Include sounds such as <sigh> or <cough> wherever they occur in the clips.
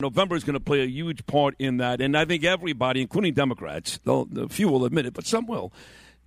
November is going to play a huge part in that, and I think everybody, including Democrats, though a few will admit it, but some will,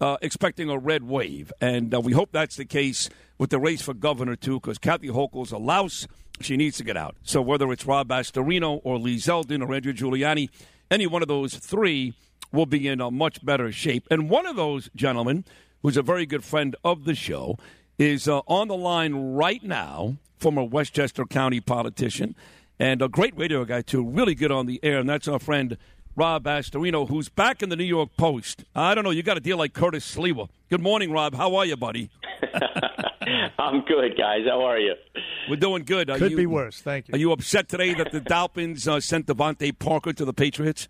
uh, expecting a red wave, and uh, we hope that's the case with the race for governor too, because Kathy Hochul's a louse. She needs to get out. So whether it's Rob Astorino or Lee Zeldin or Andrew Giuliani, any one of those three will be in a much better shape. And one of those gentlemen, who's a very good friend of the show, is uh, on the line right now, former Westchester County politician and a great radio guy, too, really good on the air, and that's our friend Rob Astorino, who's back in the New York Post. I don't know, you got a deal like Curtis Sliwa. Good morning, Rob. How are you, buddy? <laughs> I'm good, guys. How are you? We're doing good. Are Could you, be worse. Thank you. Are you upset today that the Dolphins uh, sent DeVante Parker to the Patriots?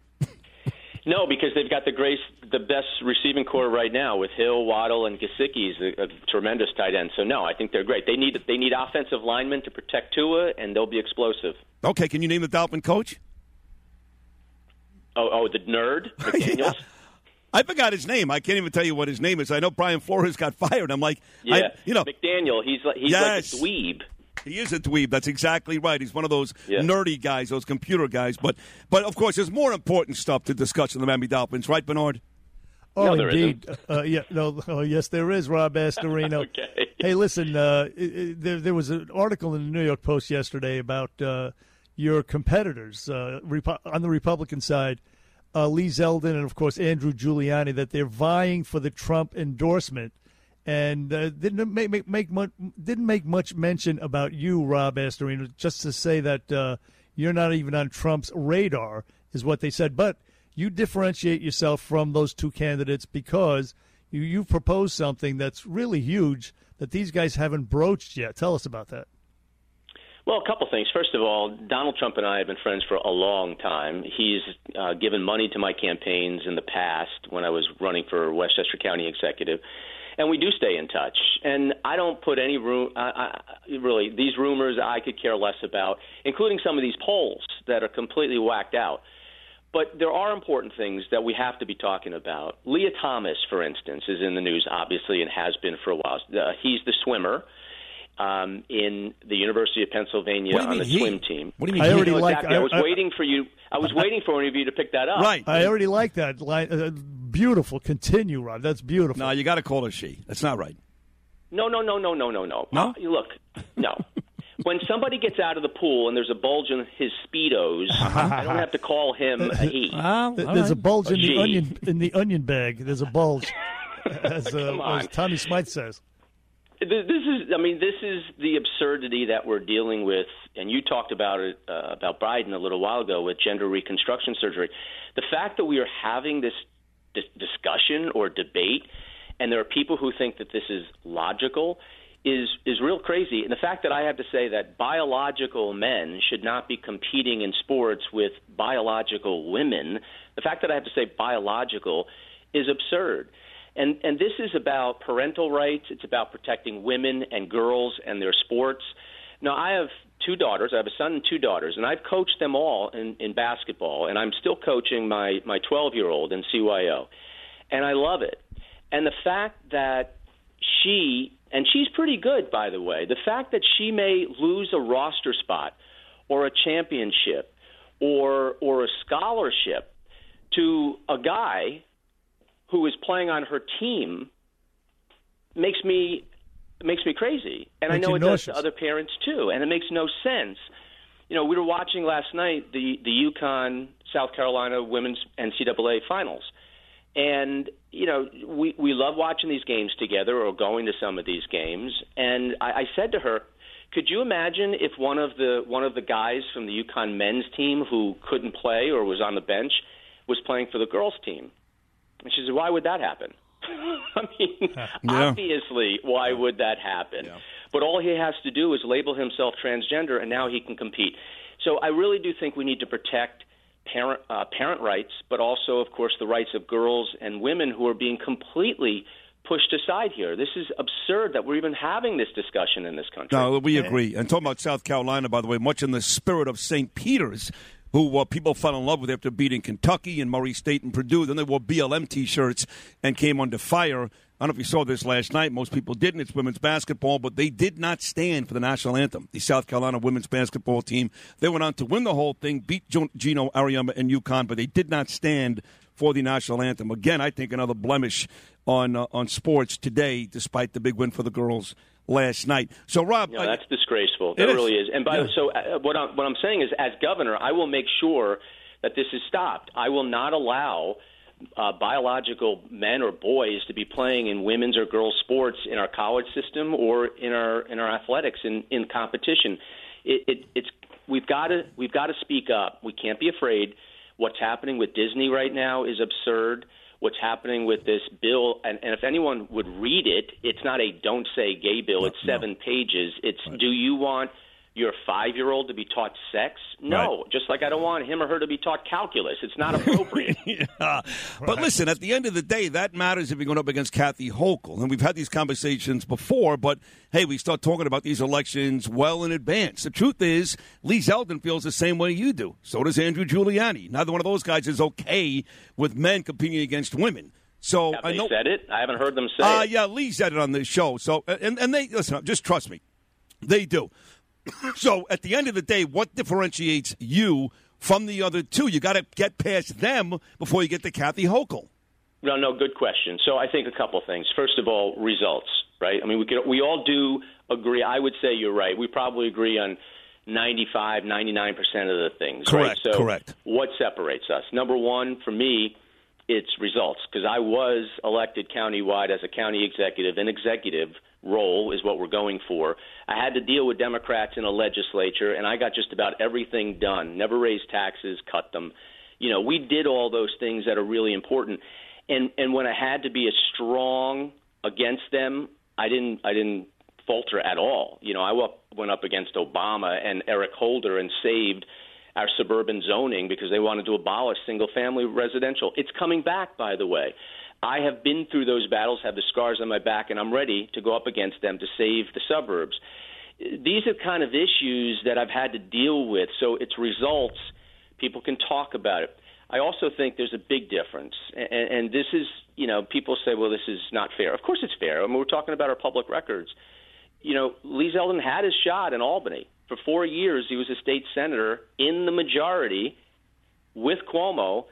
No, because they've got the great, the best receiving corps right now with Hill, Waddle, and Gesicki is a, a tremendous tight end. So no, I think they're great. They need they need offensive linemen to protect Tua, and they'll be explosive. Okay, can you name the Dolphin coach? Oh, oh, the nerd, <laughs> McDaniels. Yeah. I forgot his name. I can't even tell you what his name is. I know Brian Flores got <laughs> fired. I'm like, Yeah, I, you know, McDaniel. He's like he's Yes. like a dweeb. He is a dweeb. That's exactly right. He's one of those Yeah. nerdy guys, those computer guys. But, but of course, there's more important stuff to discuss in the Miami Dolphins, right, Bernard? Oh, No, indeed. Uh, yeah, no, <laughs> oh, yes, there is, Rob Astorino. <laughs> Okay. Hey, listen, uh, it, it, there, there was an article in the New York Post yesterday about uh, your competitors uh, Repu- on the Republican side, uh, Lee Zeldin and, of course, Andrew Giuliani, that they're vying for the Trump endorsement. And uh, didn't make, make, make much, didn't make much mention about you, Rob Astorino, just to say that uh, you're not even on Trump's radar, is what they said. But you differentiate yourself from those two candidates because you you proposed something that's really huge that these guys haven't broached yet. Tell us about that. Well, a couple things. First of all, Donald Trump and I have been friends for a long time. He's uh, given money to my campaigns in the past when I was running for Westchester County Executive, and we do stay in touch. And I don't put any room. I, I, really, these rumors I could care less about, including some of these polls that are completely whacked out. But there are important things that we have to be talking about. Lia Thomas, for instance, is in the news, obviously, and has been for a while. Uh, he's the swimmer um, in the University of Pennsylvania What do you on the he? swim team. What do you mean I he? already No, like- exactly. I, I- was I- waiting for you. I was waiting for one of you to pick that up. Right. I already like that. line. Uh, beautiful. Continue, Rob. That's beautiful. No, you got to call her she. That's not right. No, no, no, no, no, no, no. No? Uh, look, no. <laughs> when somebody gets out of the pool and there's a bulge in his speedos, <laughs> I don't have to call him a he. <laughs> Th- all There's a bulge in the Gee. onion in the onion bag. There's a bulge, as, uh, Come on. as Tommy Smyth says. This is, I mean, this is the absurdity that we're dealing with, and you talked about it uh, about Biden a little while ago with gender reconstruction surgery. The fact that we are having this, discussion or debate, and there are people who think that this is logical, is is real crazy. And the fact that I have to say that biological men should not be competing in sports with biological women, the fact that I have to say biological, is absurd. And and this is about parental rights. It's about protecting women and girls and their sports. Now I have two daughters. I have a son and two daughters, and I've coached them all in, in basketball, and I'm still coaching my my 12 year old in CYO, and I love it. And the fact that she and she's pretty good, by the way. The fact that she may lose a roster spot or a championship or or a scholarship to a guy who is playing on her team makes me makes me crazy, and Makes I know it does to other parents too. And it makes no sense. You know, we were watching last night the the UConn South Carolina women's NCAA finals, and you know we we love watching these games together or going to some of these games. And I, I said to her, could you imagine if one of the one of the guys from the UConn men's team who couldn't play or was on the bench was playing for the girls team? And she said, why would that happen? <laughs> I mean, <laughs> Yeah. obviously, why would that happen? But all he has to do is label himself transgender, and now he can compete. So I really do think we need to protect parent uh, parent rights, but also, of course, the rights of girls and women who are being completely pushed aside here. This is absurd that we're even having this discussion in this country. No, we agree. And talking about South Carolina, by the way, much in the spirit of St. Peter's, who uh, people fell in love with after beating Kentucky and Murray State and Purdue. Then they wore BLM T-shirts and came under fire. I don't know if you saw this last night. Most people didn't. It's women's basketball, but they did not stand for the national anthem. The South Carolina women's basketball team. They went on to win the whole thing, beat Geno Auriemma and UConn, but they did not stand for the national anthem. Again, I think another blemish on uh, on sports today, despite the big win for the girls last night. So, Rob, no, that's disgraceful. That really is. And by yeah. so, uh, what I'm what I'm saying is, as governor, I will make sure that this is stopped. I will not allow. Uh, biological men or boys to be playing in women's or girls sports in our college system or in our in our athletics in, in competition. It, it, it's we've got to we've got to speak up. We can't be afraid. What's happening with Disney right now is absurd what's happening with this bill. And, and if anyone would read it, it's not a don't say gay bill. It's seven no. pages. It's right. do you want your five year old to be taught sex? No. Right. Just like I don't want him or her to be taught calculus. It's not appropriate. <laughs> yeah. Right. But listen, at the end of the day, that matters if you're going up against Kathy Hochul. And we've had these conversations before, but hey, we start talking about these elections well in advance. The truth is, Lee Zeldin feels the same way you do. So does Andrew Giuliani. Neither one of those guys is okay with men competing against women. So Have I know, said it. I haven't heard them say. Uh, it. Yeah, Lee said it on this show. So and and they listen. Just trust me, they do. <coughs> so at the end of the day, what differentiates you from the other two? You got to get past them before you get to Kathy Hochul. No, no, good question. So I think a couple things. First of all, results, right? I mean, we could, we all do agree. I would say you're right. We probably agree on 95, 99 percent of the things. Correct. Right? So correct. What separates us? Number one, for me, it's results because I was elected countywide as a county executive. An executive role is what we're going for. I had to deal with Democrats in a legislature, and I got just about everything done. Never raised taxes, cut them. You know, we did all those things that are really important. And and when I had to be as strong against them, I didn't I didn't falter at all. You know, I went up against Obama and Eric Holder and saved our suburban zoning because they wanted to abolish single family residential. It's coming back, by the way. I have been through those battles, have the scars on my back, and I'm ready to go up against them to save the suburbs. These are kind of issues that I've had to deal with, so it's results. People can talk about it. I also think there's a big difference, and, and this is, you know, people say, well, this is not fair. Of course it's fair. I mean, we're talking about our public records. You know, Lee Zeldin had his shot in Albany. For four years, he was a state senator in the majority with Cuomo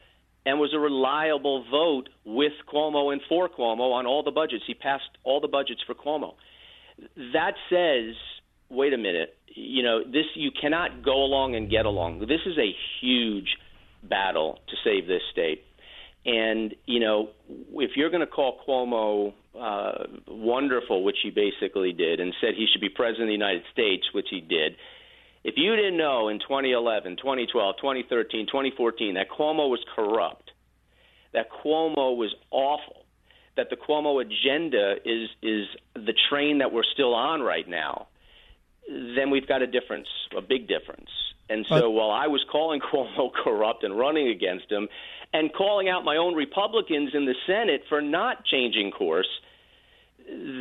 and was a reliable vote with Cuomo and for Cuomo on all the budgets. He passed all the budgets for Cuomo. That says, wait a minute, you know, this you cannot go along and get along. This is a huge battle to save this state. And you know, if you're going to call Cuomo uh, wonderful, which he basically did, and said he should be president of the United States, which he did, if you didn't know in 2011, 2012, 2013, 2014 that Cuomo was corrupt, that Cuomo was awful, that the Cuomo agenda is is the train that we're still on right now, then we've got a difference, a big difference. And so uh, while I was calling <laughs> Cuomo corrupt and running against him and calling out my own Republicans in the Senate for not changing course,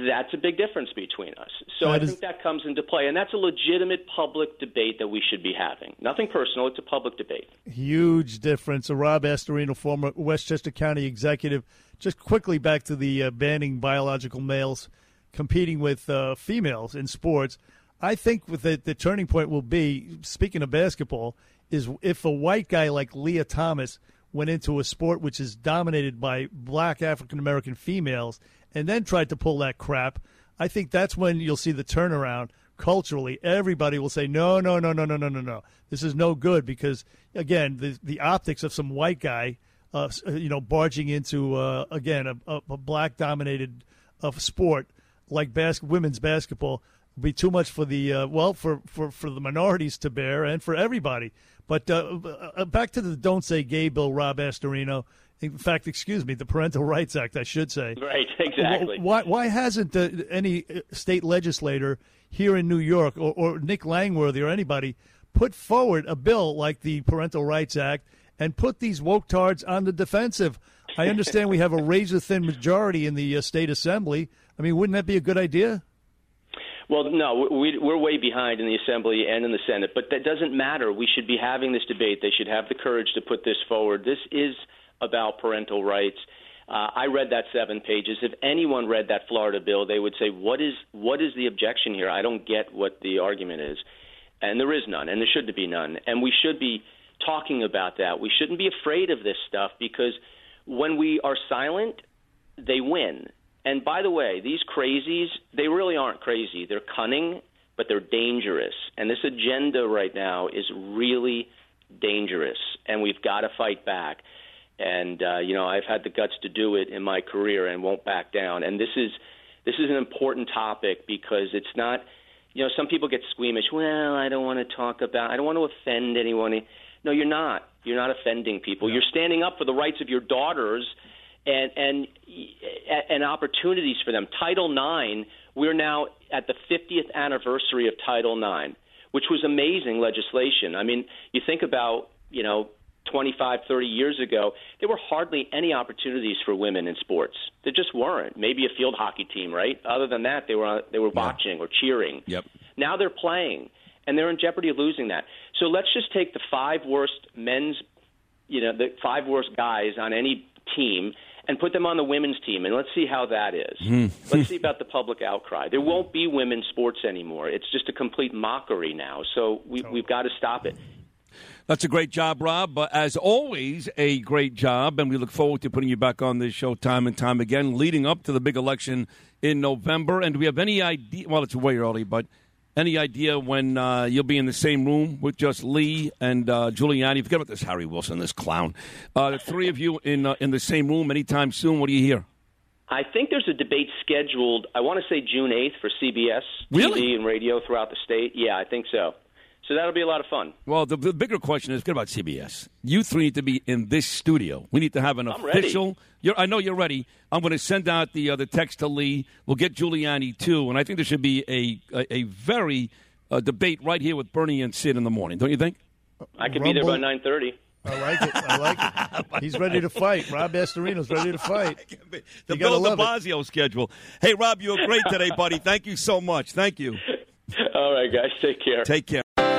that's a big difference between us. So that I is, think that comes into play, and that's a legitimate public debate that we should be having. Nothing personal; it's a public debate. Huge difference. Rob Astorino, former Westchester County executive. Just quickly back to the uh, banning biological males competing with uh, females in sports. I think that the turning point will be, speaking of basketball, is if a white guy like Lia Thomas went into a sport which is dominated by black African American females and then tried to pull that crap, I think that's when you'll see the turnaround culturally. Everybody will say, no, no, no, no, no, no, no, no. This is no good because, again, the, the optics of some white guy, uh, uh you know, barging into, uh, again, a, a black dominated uh, sport like bas- women's basketball be too much for the, uh, well, for, for, for the minorities to bear and for everybody. But uh, uh, back to the Don't Say Gay bill, Rob Astorino In fact, excuse me, the Parental Rights Act, I should say. Right, exactly. Why, why hasn't the, any uh, state legislator here in New York or, or Nick Langworthy or anybody put forward a bill like the Parental Rights Act and put these woke tards on the defensive? I understand we have a razor thin majority in the uh, state assembly. I mean, wouldn't that be a good idea? Well, no, we, we're way behind in the Assembly and in the Senate, but that doesn't matter. We should be having this debate. They should have the courage to put this forward. This is about parental rights. Uh, I read that seven pages. If anyone read that Florida bill, they would say, "What is what is the objection here? I don't get what the argument is." And there is none, and there shouldn't be none. And we should be talking about that. We shouldn't be afraid of this stuff because when we are silent, they win. And by the way, these crazies, they really aren't crazy. They're cunning, but they're dangerous. And this agenda right now is really dangerous, and we've got to fight back. And uh, you know, I've had the guts to do it in my career and won't back down. And this is this is an important topic because it's not you know, some people get squeamish. Well, I don't want to talk about. I don't want to offend anyone. No, you're not. You're not offending people. You're standing up for the rights of your daughters and and and opportunities for them. Title IX. We're now at the 50th anniversary of Title IX, which was amazing legislation. I mean, you think about you know 25, 30 years ago, there were hardly any opportunities for women in sports. There just weren't. Maybe a field hockey team, right? Other than that, they were they were watching yeah. or cheering. Yep. Now they're playing, and they're in jeopardy of losing that. So let's just take the five worst men's, you know, the five worst guys on any team, and put them on the women's team, and let's see how that is. Mm. <laughs> let's see about the public outcry. There won't be women's sports anymore. It's just a complete mockery now. So we, we've got to stop it. That's a great job, Rob. But as always, a great job, and we look forward to putting you back on this show time and time again, leading up to the big election in November. And do we have any idea? Well, it's way early, but any idea when uh, you'll be in the same room with just Lee and uh, Giuliani? Forget about this Harry Wilson, this clown. Uh, the three of you in uh, in the same room anytime soon. What do you hear? I think there's a debate scheduled. I want to say June 8th for CBS really? TV and radio throughout the state. Yeah, I think so. So that'll be a lot of fun. Well, the, the bigger question is, forget about CBS. You three need to be in this studio. We need to have an I'm official. I know you're ready. I'm going to send out the uh, the text to Lee. We'll get Giuliani too, and I think there should be a a, a very uh, debate right here with Bernie and Sid in the morning. Don't you think? I could Rumble. be there by nine thirty. I like it. I like it. <laughs> He's ready to fight. Rob Astorino's ready to fight. <laughs> the Bill de Blasio schedule. Hey, Rob, you were great today, buddy. Thank you so much. Thank you. <laughs> All right, guys. Take care. Take care.